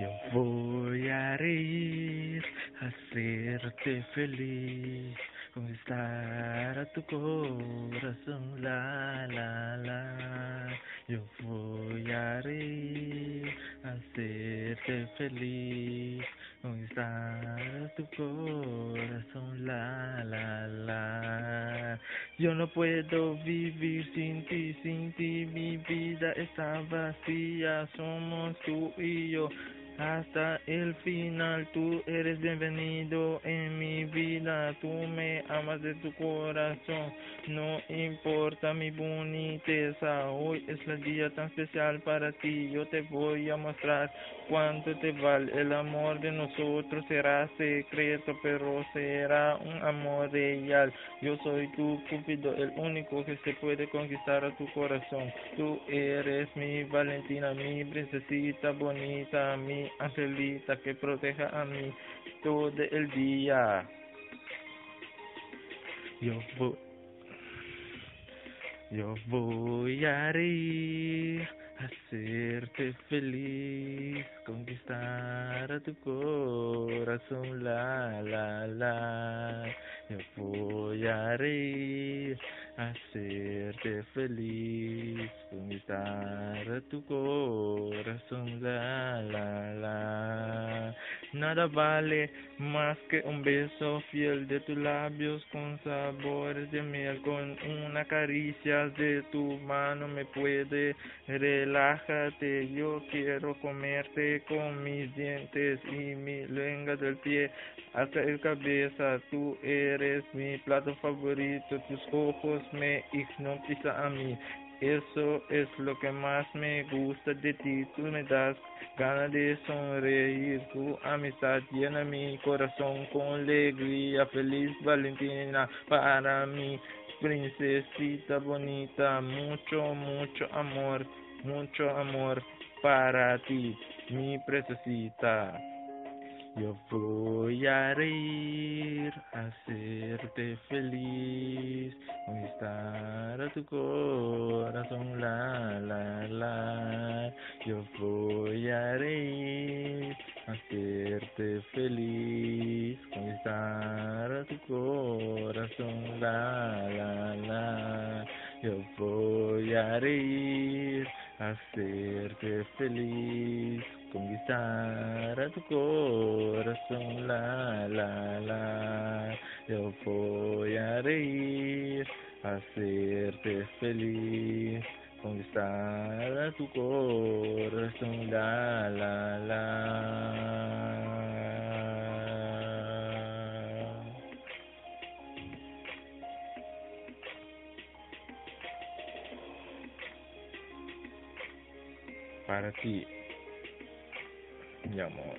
Yo voy a reír, hacerte feliz, conquistar a tu corazón, la, la, la. Yo voy a reír, hacerte feliz, conquistar a tu corazón, la, la, la. Yo no puedo vivir sin ti, sin ti mi vida está vacía, somos tú y yo hasta el final. Tú eres bienvenido en mi vida, tú me amas de tu corazón. No importa mi boniteza, hoy es el día tan especial para ti. Yo te voy a mostrar cuánto te vale el amor de nosotros. Será secreto, pero será un amor real. Yo soy tu cupido, el único que se puede conquistar a tu corazón. Tú eres mi Valentina, mi princesita bonita, mi angelita que proteja a mí todo el día. Yo voy, yo voy a reír, hacerte feliz, conquistar tu corazón, la, la, la. Yo voy a reír, hacerte feliz, conquistar tu corazón, la, la, la. Nada vale más que un beso fiel de tus labios con sabores de miel, con una caricia de tu mano me puede relájate. Yo quiero comerte con mis dientes y mi lengua del pie hasta el cabeza. Tú eres mi plato favorito, tus ojos me hipnotizan a mí. Eso es lo que más me gusta de ti. Tú me das ganas de sonreír. Tu amistad llena mi corazón con alegría. Feliz Valentina para mi princesita bonita. Mucho, mucho amor, mucho amor para ti, mi princesita. Yo voy a reír, hacerte feliz, conquistar a tu corazón, la, la, la. Yo voy a reír, hacerte feliz, conquistar a tu corazón, la, la, la. Yo voy a reír, hacerte feliz, conquistar a tu corazón, la, la, la. Yo voy a reír, hacerte feliz, conquistar a tu corazón, la, la, la. Para ti, mi amor.